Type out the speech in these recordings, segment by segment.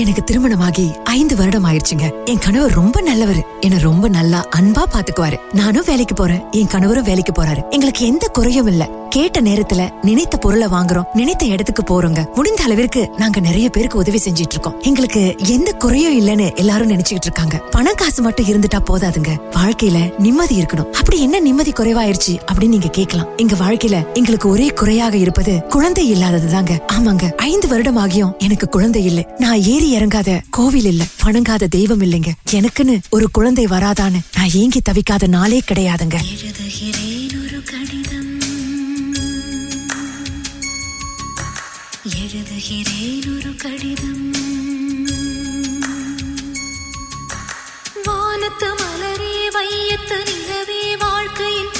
எனக்கு திருமணமாகி ஐந்து வருடம் ஆயிடுச்சுங்க என் கணவர் ரொம்ப நல்லவரு. என்ன ரொம்ப நல்லா அன்பா பாத்துக்குவாரு. நானும் வேலைக்கு போறேன். என் கணவரும் வேலைக்கு போறாரு. எங்களுக்கு எந்த குறையும் இல்ல. கேட்ட நேரத்துல நினைத்த பொருளை வாங்குறோம் நினைத்த இடத்துக்கு போறோங்க. முடிந்த அளவிற்கு நாங்க நிறைய பேருக்கு உதவி செஞ்சிட்டு இருக்கோம். எங்களுக்கு எந்த குறையும் இல்லைன்னு எல்லாரும் நினைச்சுக்கிட்டு இருக்காங்க. பணம் காசு மட்டும் இருந்துட்டா போதாதுங்க. வாழ்க்கையில நிம்மதி இருக்கணும். அப்படி என்ன நிம்மதி குறைவாயிருச்சு அப்படின்னு நீங்க கேட்கலாம். எங்க வாழ்க்கையில எங்களுக்கு ஒரே குறையாக இருப்பது குழந்தை இல்லாததுதாங்க. ஆமாங்க. ஐந்து வருடம் ஆகியும் எனக்கு குழந்தை இல்லை. நான் ஏறி இறங்காத கோவில் இல்ல. வணங்காத தெய்வம் இல்லைங்க. எனக்குன்னு ஒரு குழந்தை வராதான்னு நான் ஏங்கி தவிக்காத நாளே கிடையாதுங்க. எழுதுகிறேன் ஒரு கடிதம். எழுதுகிறேன் ஒரு கடிதம் வானத்து மலரே வையத்து நிலவே வாழ்க்கையின்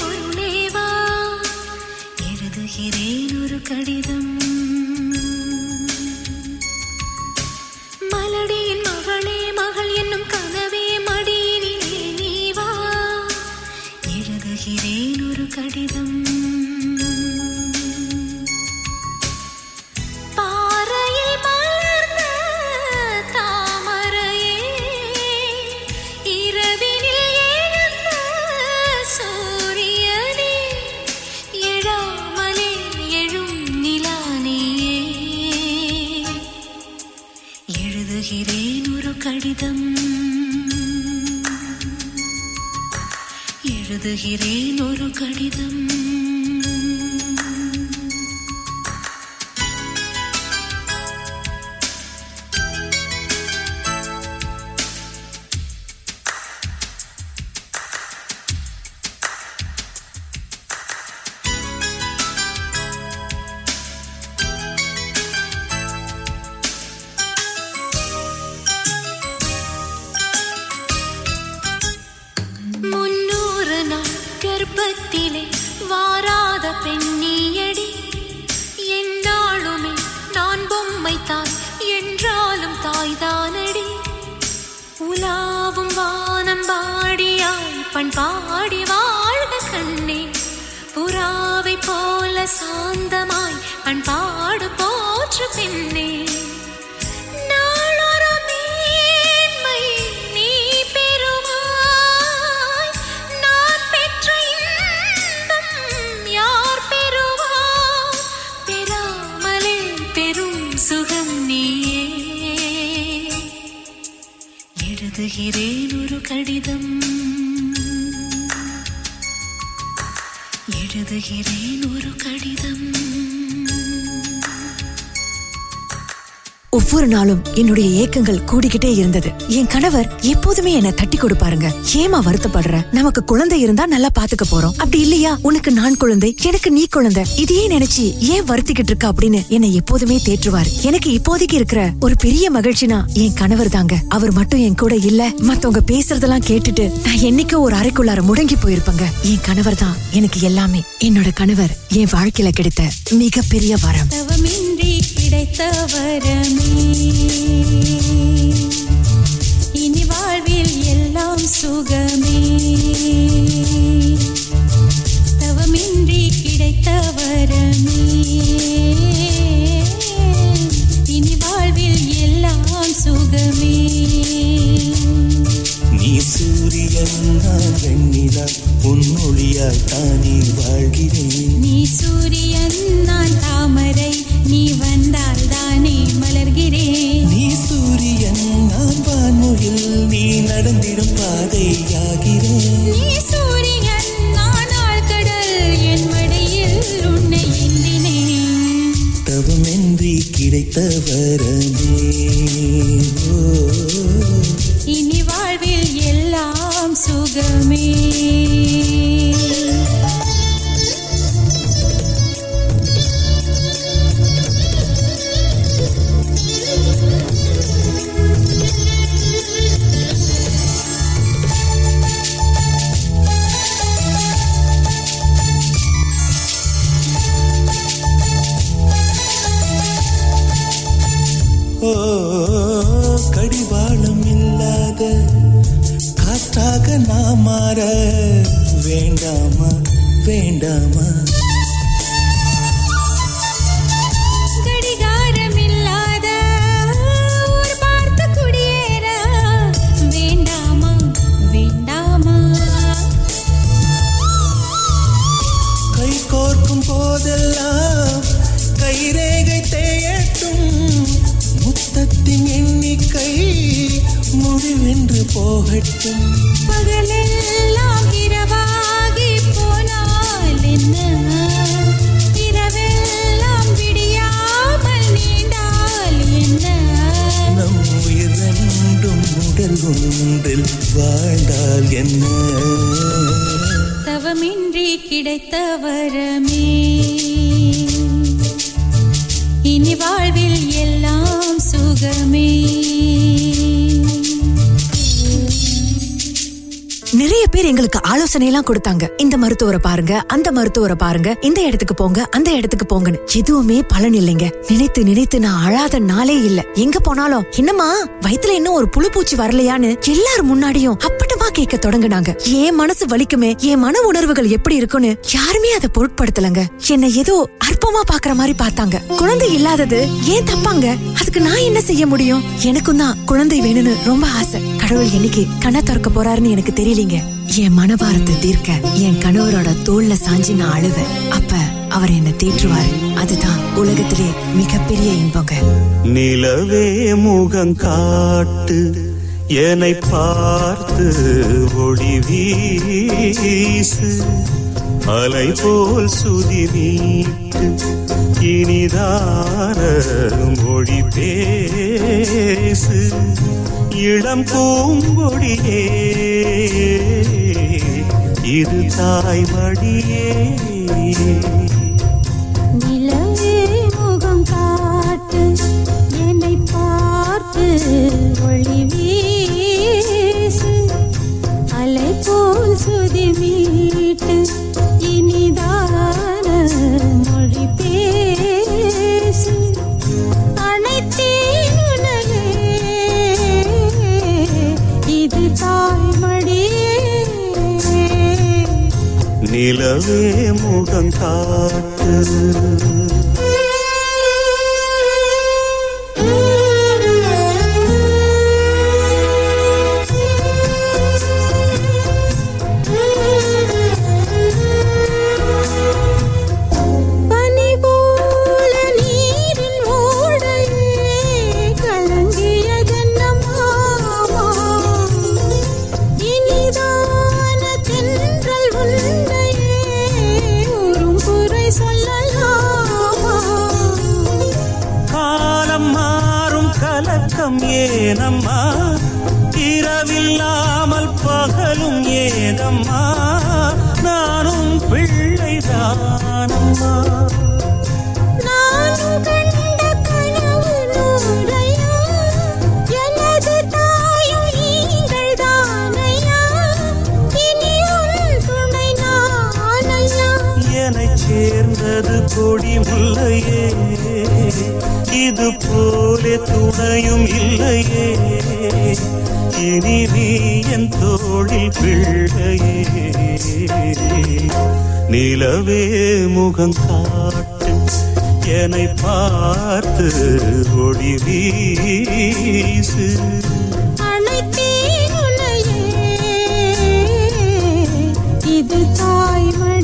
எழுதுகிறேன் ஒரு கடிதம். எழுதுகிறேன் ஒரு கடிதம். ஒவ்வொரு நாளும் என்னுடைய ஏக்கங்கள் கூடிக்கிட்டே இருந்தது. என் கணவர் எப்போதுமே என்ன தட்டி கொடுப்பாருங்க. ஏமா வருத்தப்படுற? நமக்கு குழந்தை இருந்தா நல்லா பாத்துக்க போறோம். அப்படி இல்லையா? உனக்கு நான் குழந்தை எனக்கு நீ குழந்தை. இதையே நினைச்சு ஏன் வருத்திக்கிட்டு இருக்க அப்படின்னு என்னை எப்போதுமே தேற்றுவார். எனக்கு இப்போதைக்கு இருக்கிற ஒரு பெரிய மகிழ்ச்சினா என் கணவர் தாங்க. அவர் மட்டும் என் கூட இல்ல. மத்தவங்க பேசுறதெல்லாம் கேட்டுட்டு நான் என்னைக்கோ ஒரு அறைக்குள்ளார முடங்கி போயிருப்பங்க. என் கணவர் தான் எனக்கு எல்லாமே. என்னோட கணவர் என் வாழ்க்கையில கிடைத்த மிகப்பெரிய வரம். கிடைத்த வரமே. இனி வாழ்வில் எல்லாம் சுகமே. वरम् ஆலோசனை எல்லாம் கொடுத்தாங்க. இந்த மருத்துவரை பாருங்க அந்த மருத்துவரை பாருங்க இந்த இடத்துக்கு போங்க அந்த இடத்துக்கு போங்கன்னு. எதுவுமே பலன் இல்லைங்க. நினைத்து நினைத்து நான் அழாத நாளே இல்ல. எங்க போனாலும் என்னம்மா வயித்துல இன்னும் ஒரு புழு பூச்சி வரலையான்னு எல்லாரும் முன்னாடியும் அப்பட்டமா கேட்க தொடங்குனாங்க. என் மனசு வலிக்குமே என் மன உணர்வுகள் எப்படி இருக்குன்னு யாருமே அதை பொருட்படுத்தலங்க. என்ன ஏதோ அற்பமா பாக்குற மாதிரி பார்த்தாங்க. குழந்தை இல்லாதது ஏன் தப்பாங்க? அதுக்கு நான் என்ன செய்ய முடியும்? எனக்கும் தான் குழந்தை வேணும்னு ரொம்ப ஆசை. கடவுள் என்னைக்கு கண்ணை திறக்க போறாருன்னு எனக்கு தெரியலீங்க. என் மனபாரத்தை தீர்க்க என் கணவரோட தோல்ல சாஞ்சி நான் அழுவேன். அப்ப அவர் என்னை தேற்றுவாரு. அதுதான் உலகத்திலே மிகப்பெரிய இன்பங்க. நிலவே முகம் காட்டு என்னை பார்த்து ஒளி வீசு. அலை போல் சுதி நீட்டு இனிதான மொழி பேசு. இளம் பூங்கொடியே இது தாய் தாய்மடியே. நிலவே முகம் காட்டு என்னை பார்த்து ஒளி வீசு. அலை போல் சுதி மீட்டு நிலவே முகம் காத்து இரவில்லாமல் பகலும் ஏனம்மா நானும் பிள்ளைதானம்மா. சேர்ந்தது கொடி முல்லையே. இது போலே துணையும் இல்லையே. இனி நீ என் தோழில் பிள்ளையே. நிலவே முகம் காட்டு என்னை பார்த்து ஒளி வீசு. அனைத்தேன் உன்னையே இது தாய்மடியே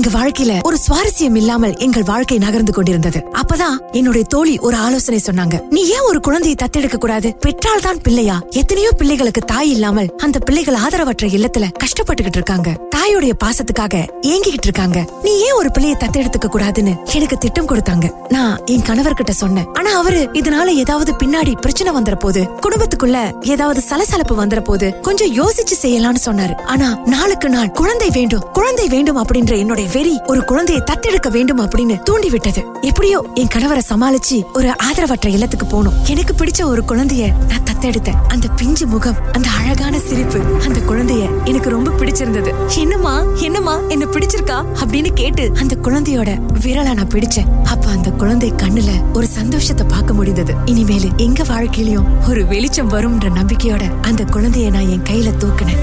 எங்க வாழ்க்கையில ஒரு சுவாரஸ்யம் இல்லாமல் எங்கள் வாழ்க்கை நகர்ந்து கொண்டிருந்தது. அப்பதான் என்னுடைய தோழி ஒரு ஆலோசனை சொன்னாங்க. நீ ஏன் ஒரு குழந்தையை தத்தெடுக்க கூடாது? பெற்றால் தான் பிள்ளையா? எத்தனையோ பிள்ளைகளுக்கு தாய் இல்லாமல் அந்த பிள்ளைகள் ஆதரவற்ற இல்லத்துல கஷ்டப்பட்டுகிட்டு இருக்காங்க. தாயோடைய பாசத்துக்காக ஏங்கிக்கிட்டு இருக்காங்க. நீ ஏன் ஒரு பிள்ளைய தத்தெடுத்துக்க கூடாதுன்னு எனக்கு திட்டம் கொடுத்தாங்க. நான் என் கணவர்கிட்ட சொன்னேன். ஆனா அவரு இதனால ஏதாவது பின்னாடி பிரச்சனை வந்துற போது குடும்பத்துக்குள்ள ஏதாவது சலசலப்பு வந்துற போது கொஞ்சம் யோசிச்சு செய்யலாம்னு சொன்னாரு. ஆனா நாளுக்கு நாள் குழந்தை வேண்டும் குழந்தை வேண்டும் அப்படின்ற என்னுடைய வெறி ஒரு குழந்தையை தத்தெடுக்க வேண்டும் அப்படின்னு தூண்டி விட்டது எப்படியோ என் கணவரை சமாளிச்சு ஒரு ஆதரவற்ற இல்லத்துக்கு போனோம். எனக்கு பிடிச்ச ஒரு குழந்தைய நான் தத்தெடுத்தேன். அந்த பிஞ்சு முகம் அந்த அழகான சிரிப்பு அந்த குழந்தைய எனக்கு ரொம்ப பிடிச்சிருந்தது. என்னம்மா என்னம்மா என்ன பிடிச்சிருக்கா? அப்படின்னு கேட்டு அந்த குழந்தையோட விரலை நான் பிடிச்சேன். அப்ப அந்த குழந்தை கண்ணுல ஒரு சந்தோஷத்தை பார்க்க முடிந்தது. இனிமேல் எங்க வாழ்க்கையிலயும் ஒரு வெளிச்சம் வரும்ன்ற நம்பிக்கையோட அந்த குழந்தைய நான் என் கையில தூக்கினேன்.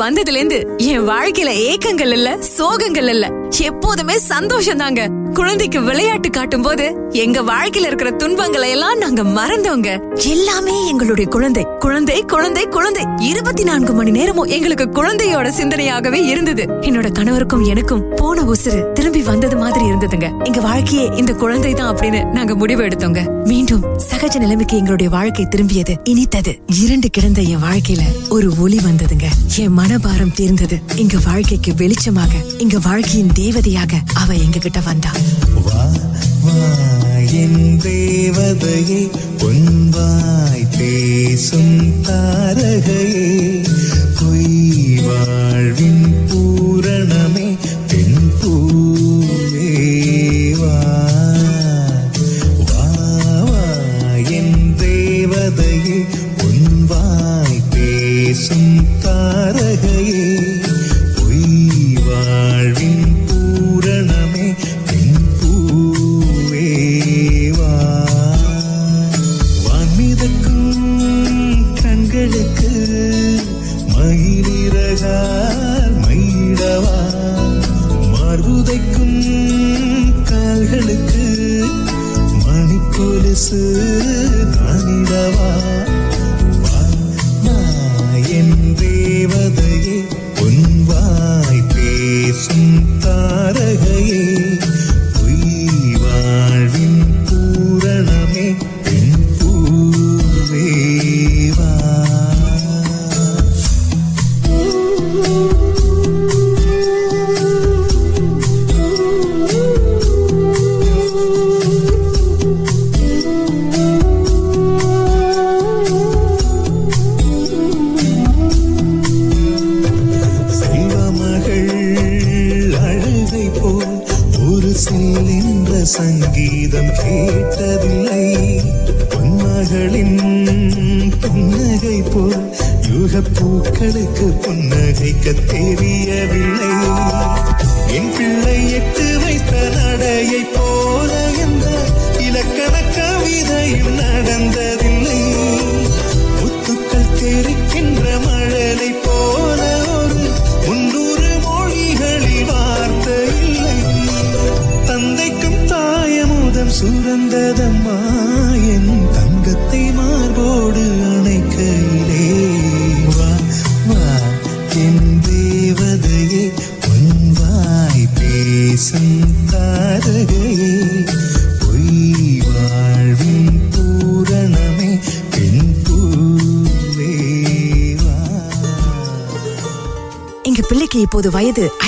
வந்ததுல இருந்து என் வாழ்க்கையில ஏக்கங்கள் இல்ல சோகங்கள் இல்ல. எப்போதுமே சந்தோஷம் தாங்க குழந்தைக்கு விளையாட்டு காட்டும் போது எங்க வாழ்க்கையில இருக்கிற துன்பங்களை எல்லாம் நாங்க மறந்தோங்க. எல்லாமே எங்களுடைய குழந்தை. குழந்தை குழந்தை குழந்தை. இருபத்தி நான்கு மணி நேரமும் எங்களுக்கு குழந்தையோட சிந்தனையாகவே இருந்தது. என்னோட கணவருக்கும் எனக்கும் போன உசுறு திரும்பி வந்தது மாதிரி இருந்ததுங்க. எங்க வாழ்க்கையே இந்த குழந்தை தான் அப்படின்னு நாங்க முடிவு எடுத்தோங்க. மீண்டும் சகஜ நிலைமைக்கு எங்களுடைய வாழ்க்கை திரும்பியது. இனித்தது இரண்டு கிடந்த என் வாழ்க்கையில ஒரு ஒளி வந்ததுங்க. என் மனபாரம் தீர்ந்தது. எங்க வாழ்க்கைக்கு வெளிச்சமாக எங்க வாழ்க்கையின் தேவதையாக அவ எங்க கிட்ட வந்தா. வா என் பேசும் தாரகையே பொய்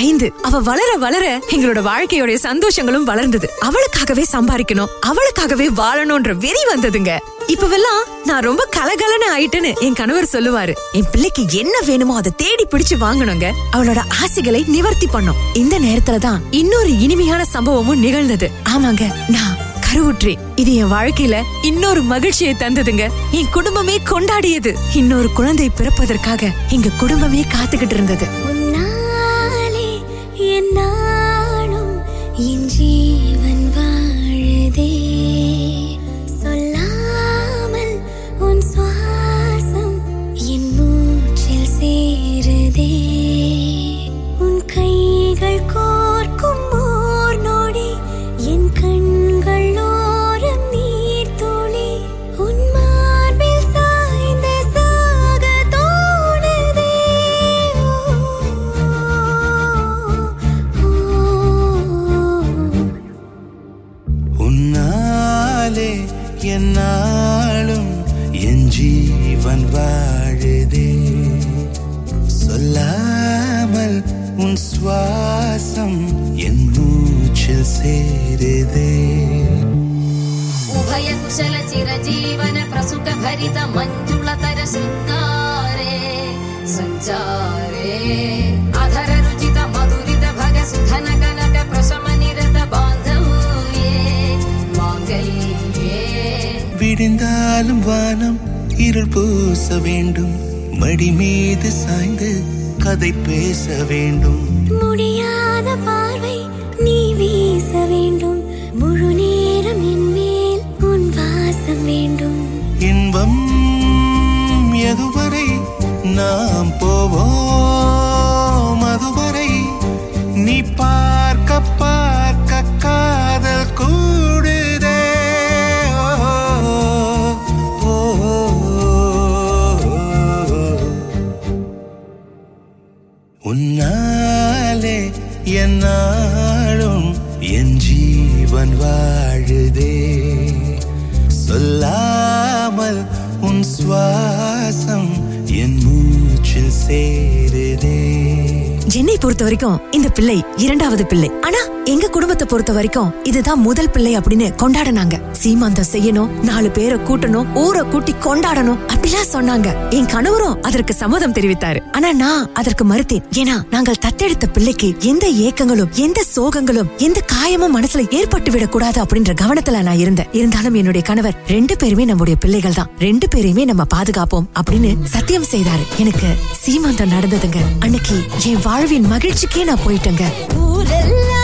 ஐந்து அவ வளர வளர எங்களோட வாழ்க்கையோட சந்தோஷங்களும் வளர்ந்தது. அவளுக்காகவே சம்பாதிக்கணும் அவளுக்காகவே வாழணும்ன்ற வெறி வந்ததுங்க. இப்பவெல்லாம் நான் ரொம்ப கலகலன்னு ஆயிட்டேன்னு என் கணவர் சொல்லுவாரு. என் பிள்ளைக்கு என்ன வேணுமோ அதை தேடி பிடிச்சு வாங்கணுங்க. அவளோட ஆசைகளை நிவர்த்தி பண்ணும். இந்த நேரத்துலதான் இன்னொரு இனிமையான சம்பவமும் நிகழ்ந்தது. ஆமாங்க நான் கருவுற்றேன். இது என் வாழ்க்கையில இன்னொரு மகிழ்ச்சியை தந்ததுங்க. என் குடும்பமே கொண்டாடியது. இன்னொரு குழந்தை பிறப்பதற்காக எங்க குடும்பமே காத்துக்கிட்டு இருந்தது. என் நாளும் രാഗം എന്നൂച്ചിൽ സേരതേ ഉഭയകുശല ചിരജീവന പ്രസുഖ ഭരിത മഞ്ജുളതര ശൃംഗാരേ സഞ്ചാരേ അധര രുചിത മധുരിത ഭഗ സുധന കനക പ്രശമ നിരത ബാന്ധവ്യേ മാംഗല്യേ വിടിന്താലും വാനം இருள் பூச வேண்டும் மடி மீது சாய்ந்து கதை பேச வேண்டும் முடியாது தூரம் எதுவரை நாம் போவோம்? அதுவரை நீ பார்க்கப்பா பொறுத்த வரைக்கும் இந்த பிள்ளை இரண்டாவது பிள்ளை. ஆனா எங்க குடும்பத்தை பொறுத்த வரைக்கும் இதுதான் முதல் பிள்ளை அப்படின்னு கொண்டாடினாங்க. சீமாந்தம் செய்யணும் நாலு பேரை கூட்டணும் ஊரை கூட்டி கொண்டாடணும் அப்படிலாம் சொன்னாங்க. என் கணவரும் அதற்கு சம்மதம் தெரிவித்தாரு. ஆனா நான் அதற்கு மறுத்தேன். ஏன்னா நாங்கள் தத்தெடுத்த பிள்ளைக்கு எந்த ஏக்கங்களும் எந்த சோகங்களும் எந்த காயமும் மனசுல ஏற்பட்டு விடக்கூடாது அப்படின்ற கவனத்துல நான் இருந்தேன். இருந்தாலும் என்னுடைய கணவர் ரெண்டு பேருமே நம்முடைய பிள்ளைகள் தான். ரெண்டு பேரையுமே நம்ம பாதுகாப்போம் அப்படின்னு சத்தியம் செய்தாரு. எனக்கு சீமாந்தம் நடந்ததுங்க. அன்னைக்கு என் வாழ்வின் மகிழ்ச்சிக்கே நான் போயிட்டேங்க. ஊரெல்லாம்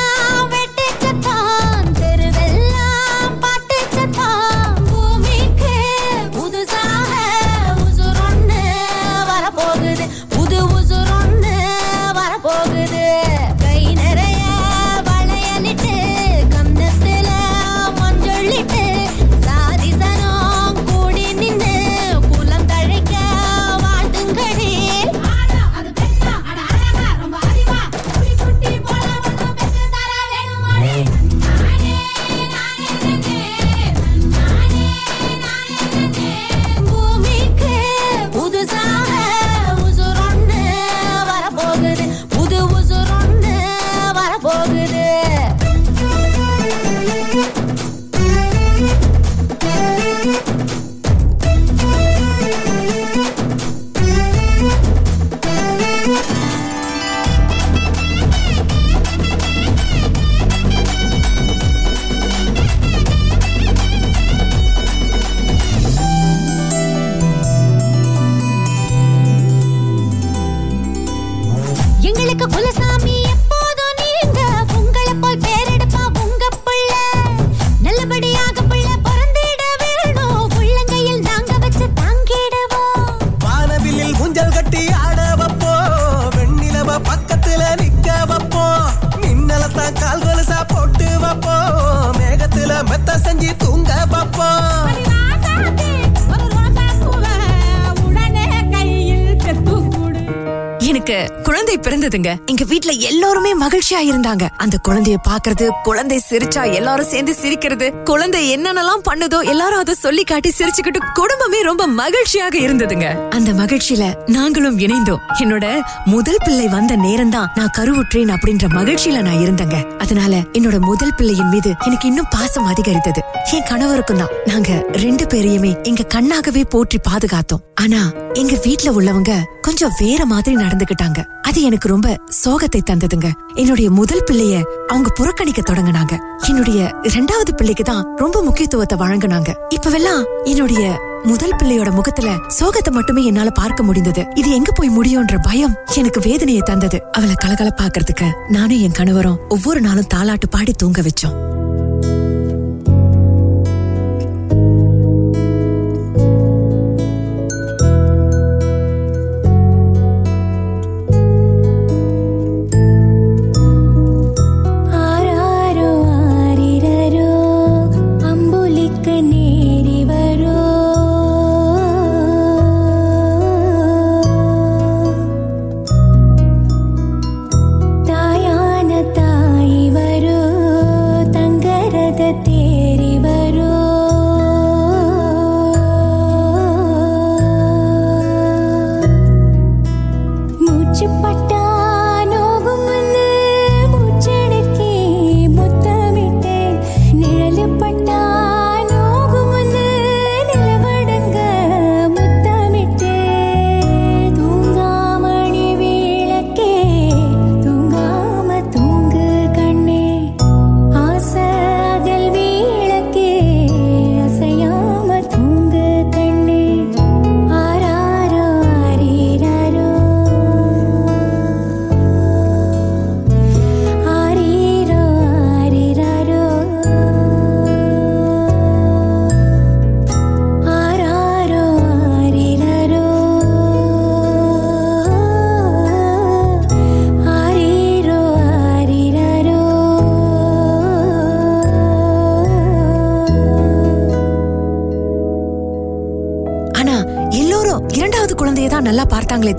குழந்தை இங்க எல்லாருமே மகிழ்ச்சியா இருந்தாங்க. அந்த குழந்தைய பாக்குறது குழந்தை சிரிச்சா எல்லாரும் சேர்ந்து சிரிக்கிறது குழந்தை என்னென்னலாம் பண்ணுதோ எல்லாரும் அதை சொல்லி காட்டி சிரிச்சுக்கிட்டு குடும்பமே ரொம்ப மகிழ்ச்சியாக இருந்ததுங்க. அந்த மகிழ்ச்சியில நாங்களும் இணைந்தோம். என்னோட முதல் பிள்ளை வந்த நேரம் தான் நான் கருவுற்றேன் அப்படின்ற மகிழ்ச்சியில நான் இருந்தேங்க. அதனால என்னோட முதல் பிள்ளையின் மீது எனக்கு இன்னும் பாசம் அதிகரித்தது. என் கணவருக்கும் தான். நாங்க ரெண்டு பேரையுமே எங்க கண்ணாகவே போற்றி பாதுகாத்தோம். ஆனா எங்க வீட்டுல உள்ளவங்க கொஞ்சம் வேற மாதிரி நடந்துகிட்டாங்க அது எனக்கு ரொம்ப சோகத்தை தந்ததுங்க. என்னுடைய முதல் பிள்ளைய அவங்க புறக்கணிக்க தொடங்குனாங்க. என்னுடைய இரண்டாவது பிள்ளைக்கு தான் ரொம்ப முக்கியத்துவத்தை வழங்குனாங்க. இப்பவெல்லாம் என்னுடைய முதல் பிள்ளையோட முகத்துல சோகத்தை மட்டுமே என்னால பார்க்க முடிந்தது. இது எங்க போய் முடியும்ன்ற பயம் எனக்கு வேதனையை தந்தது. அவளை கலகலப்பாக்குறதுக்கு நானும் என் கணவரும் ஒவ்வொரு நாளும் தாலாட்டு பாடி தூங்க வச்சோம்.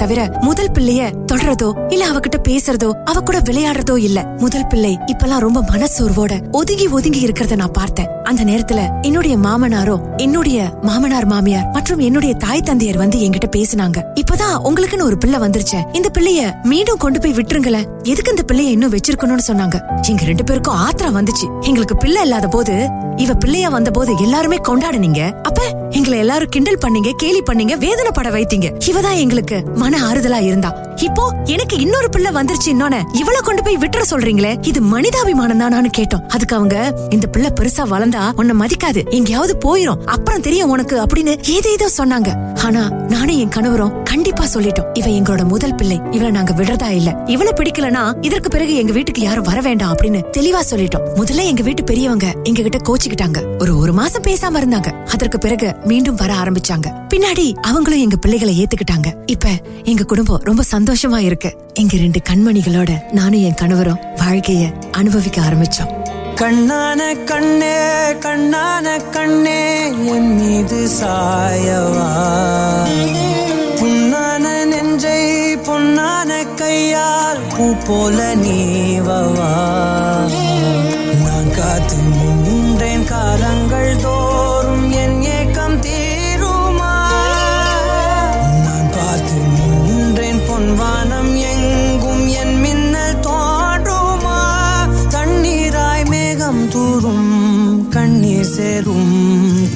தவிர முதல் பிள்ளைய தொடறதோ இல்ல அவகிட்ட பேசுறதோ அவ கூட விளையாடுறதோ இல்ல. முதல் பிள்ளை இப்பெல்லாம் ரொம்ப மனசோர்வோட ஒதுங்கி ஒதுங்கி இருக்கிறத நான் பார்த்தேன். அந்த நேரத்துல என்னுடைய மாமனாரோ என்னுடைய மாமனார் மாமியார் மற்றும் என்னுடைய தாய் தந்தையர் வந்து என்கிட்ட பேசினாங்க. இப்பதான் உங்களுக்குன்னு ஒரு பிள்ளை வந்துருச்சு. இந்த பிள்ளைய மீண்டும் கொண்டு போய் விட்டுருங்களேன். எதுக்கு இந்த பிள்ளைய இன்னும் வச்சிருக்கணும்னு சொன்னாங்க. எங்க ரெண்டு பேருக்கும் ஆத்திரம் வந்துச்சு. எங்களுக்கு பிள்ளை இல்லாத போது இவ பிள்ளையா வந்த போது எல்லாருமே கொண்டாடுனீங்க. அப்ப எங்களை எல்லாரும் கிண்டல் பண்ணீங்க கேலி பண்ணீங்க வேதனைப்பட வைத்தீங்க. இவதான் எங்களுக்கு மன ஆறுதலா இருந்தா. இப்போ எனக்கு இன்னொரு பிள்ளை வந்துருச்சு இன்னொன்னு. இவளை கொண்டு போய் விட்டுற சொல்றீங்களே இது மனிதாபிமானம் தானான்னு கேட்டோம். அதுக்கு அவங்க இந்த பிள்ளை பெருசா வளர்ந்தா உன்னை மதிக்காது. எங்கேயாவது போயிரும். அப்புறம் தெரியும் உனக்கு அப்படின்னு ஏதேதோ சொன்னாங்க. ஆனா நானும் என் கணவரும் கண்டிப்பா சொல்லிட்டோம். இவ எங்களோட முதல் பிள்ளை. இவளை நாங்க விடுறதா இல்ல. இவளை பிடிக்கலனா இதற்கு பிறகு எங்க வீட்டுக்கு யாரும் வர வேண்டாம் அப்படின்னு தெளிவா சொல்லிட்டோம். முதல்ல எங்க வீட்டு பெரியவங்க எங்க கிட்ட கோச்சிக்கிட்டாங்க. ஒரு ஒரு மாசம் பேசாம இருந்தாங்க. அதற்கு பிறகு மீண்டும் வர ஆரம்பிச்சாங்க. பின்னாடி அவங்களும் எங்க பிள்ளைகளை ஏத்துக்கிட்டாங்க. இப்ப எங்க குடும்பம் ரொம்ப சந்தோஷமா இருக்கு. எங்க ரெண்டு கண்மணிகளோட நானும் என் கணவரும் வாழ்க்கைய அனுபவிக்க ஆரம்பிச்சோம். கண்ணான கண்ணே கண்ணான கண்ணே என் மீது சாயவா? புண்ணான நெஞ்சை பொன்னான கையால் பூ போல நீவவா?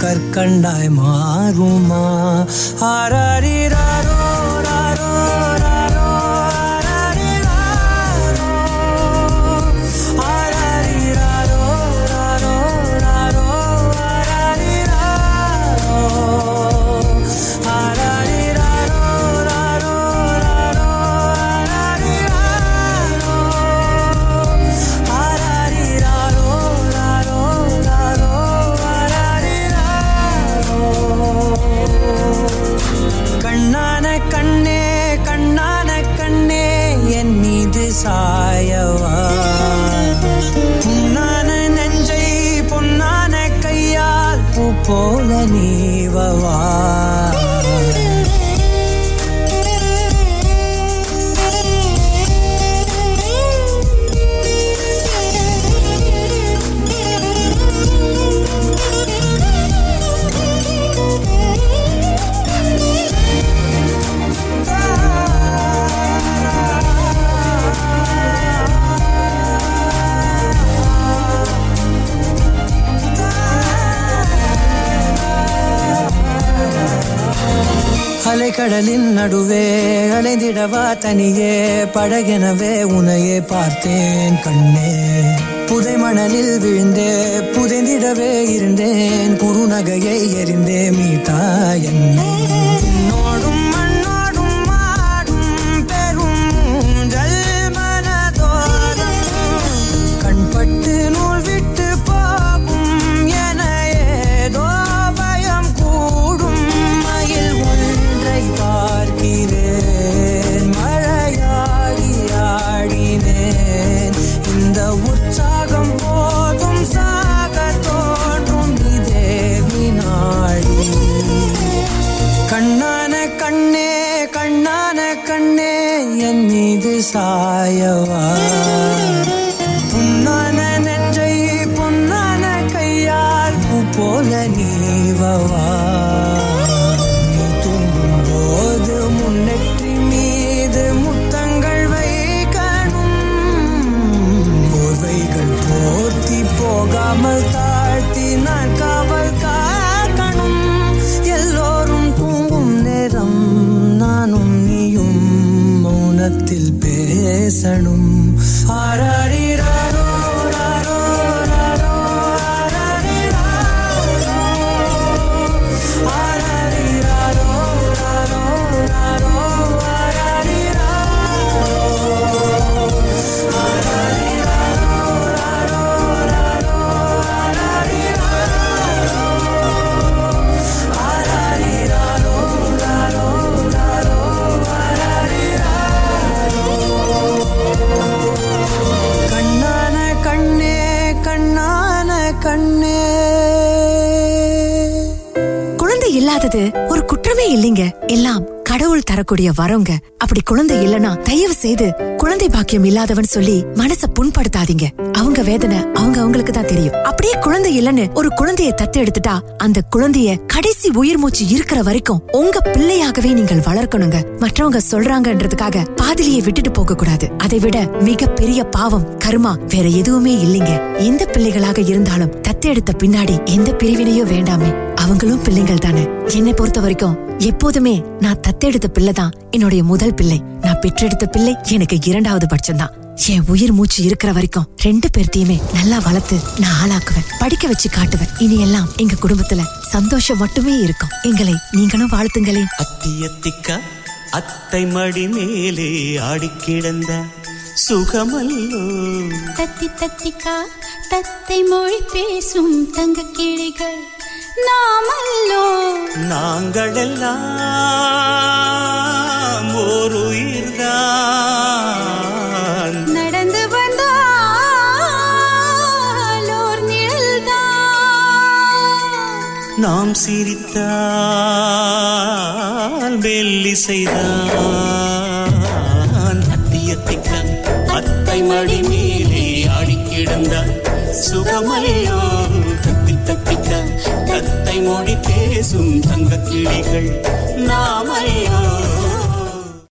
கற்கண்டாய் மாறுமா? ஆராரிரா அலைக்கடலின் நடுவே அலைந்திடவா தனியே படகெனவே உனையே பார்த்தேன் கண்ணே. புதை மணலில் விழுந்தே புதைந்திடவே இருந்தேன் குறுநகையை எரிந்தே மீட்டா என்னே. pensar no இல்லைங்க. எல்லாம் கடவுள் தரக்கூடிய வரங்க. அப்படி குழந்தை இல்லனா தயவு செய்து குழந்தை பாக்கியம் இல்லாதவன் சொல்லி மனச புண்படுத்தாதீங்க. அவங்க வேதனை அவங்க அவங்களுக்கு தான் தெரியும். அப்படியே குழந்தை இல்லன்னு ஒரு குழந்தைய தத்து எடுத்துட்டா அந்த குழந்தைய கடைசி உயிர் மூச்சு இருக்கிற வரைக்கும் உங்க பிள்ளையாகவே நீங்கள் வளர்க்கணுங்க. மற்றவங்க சொல்றாங்கன்றதுக்காக பாதிலியை விட்டுட்டு போக கூடாது அதை விட மிக பெரிய பாவம் கர்மா வேற எதுவுமே இல்லைங்க. எந்த பிள்ளைகளாக இருந்தாலும் தத்து எடுத்த பின்னாடி எந்த பிரிவினையும் வேண்டாமே. அவங்களும் பிள்ளைகள் தானே. என்னை பொறுத்த வரைக்கும் எப்போதுமே நான் தத்தெடுத்த பிள்ளை தான் என்னுடைய முதல் பிள்ளை. நான் பெற்றெடுத்த பிள்ளை எனக்கு இரண்டாவது பட்சம்தான். என் உயிர் மூச்சு இருக்கிற வரைக்கும் ரெண்டு பேர்த்தையுமே நல்லா வளர்த்து நான் ஆளாக்குவேன் படிக்க வச்சு காட்டுவேன். இனி எல்லாம் எங்க குடும்பத்துல சந்தோஷம் மட்டுமே இருக்கும். எங்களை நீங்களும் வாழ்த்துங்களேன் அத்தியத்திக்கா அத்தை மடி மேலே ஆடிக் கிடந்த சுகமல்லோ. தத்தி தத்திக்கா தத்தை மொழி பேசும் தங்க கிளிகள். நாமல்லோ. நாங்கள் எல்லாம் ஓர் உயிர்தான் நடந்து வந்தால் ஓர் நிழல்தான் நாம் சிரித்தால் மெல்லிசைதான். அத்தியத்திக்க அத்தை மடி மேலே ஆடிக் கிடந்தார் சுகமல்லையோ தத்தி தத்திக்க தத்தை மொழி பேசும் தங்க கிளிகள் நாமையோ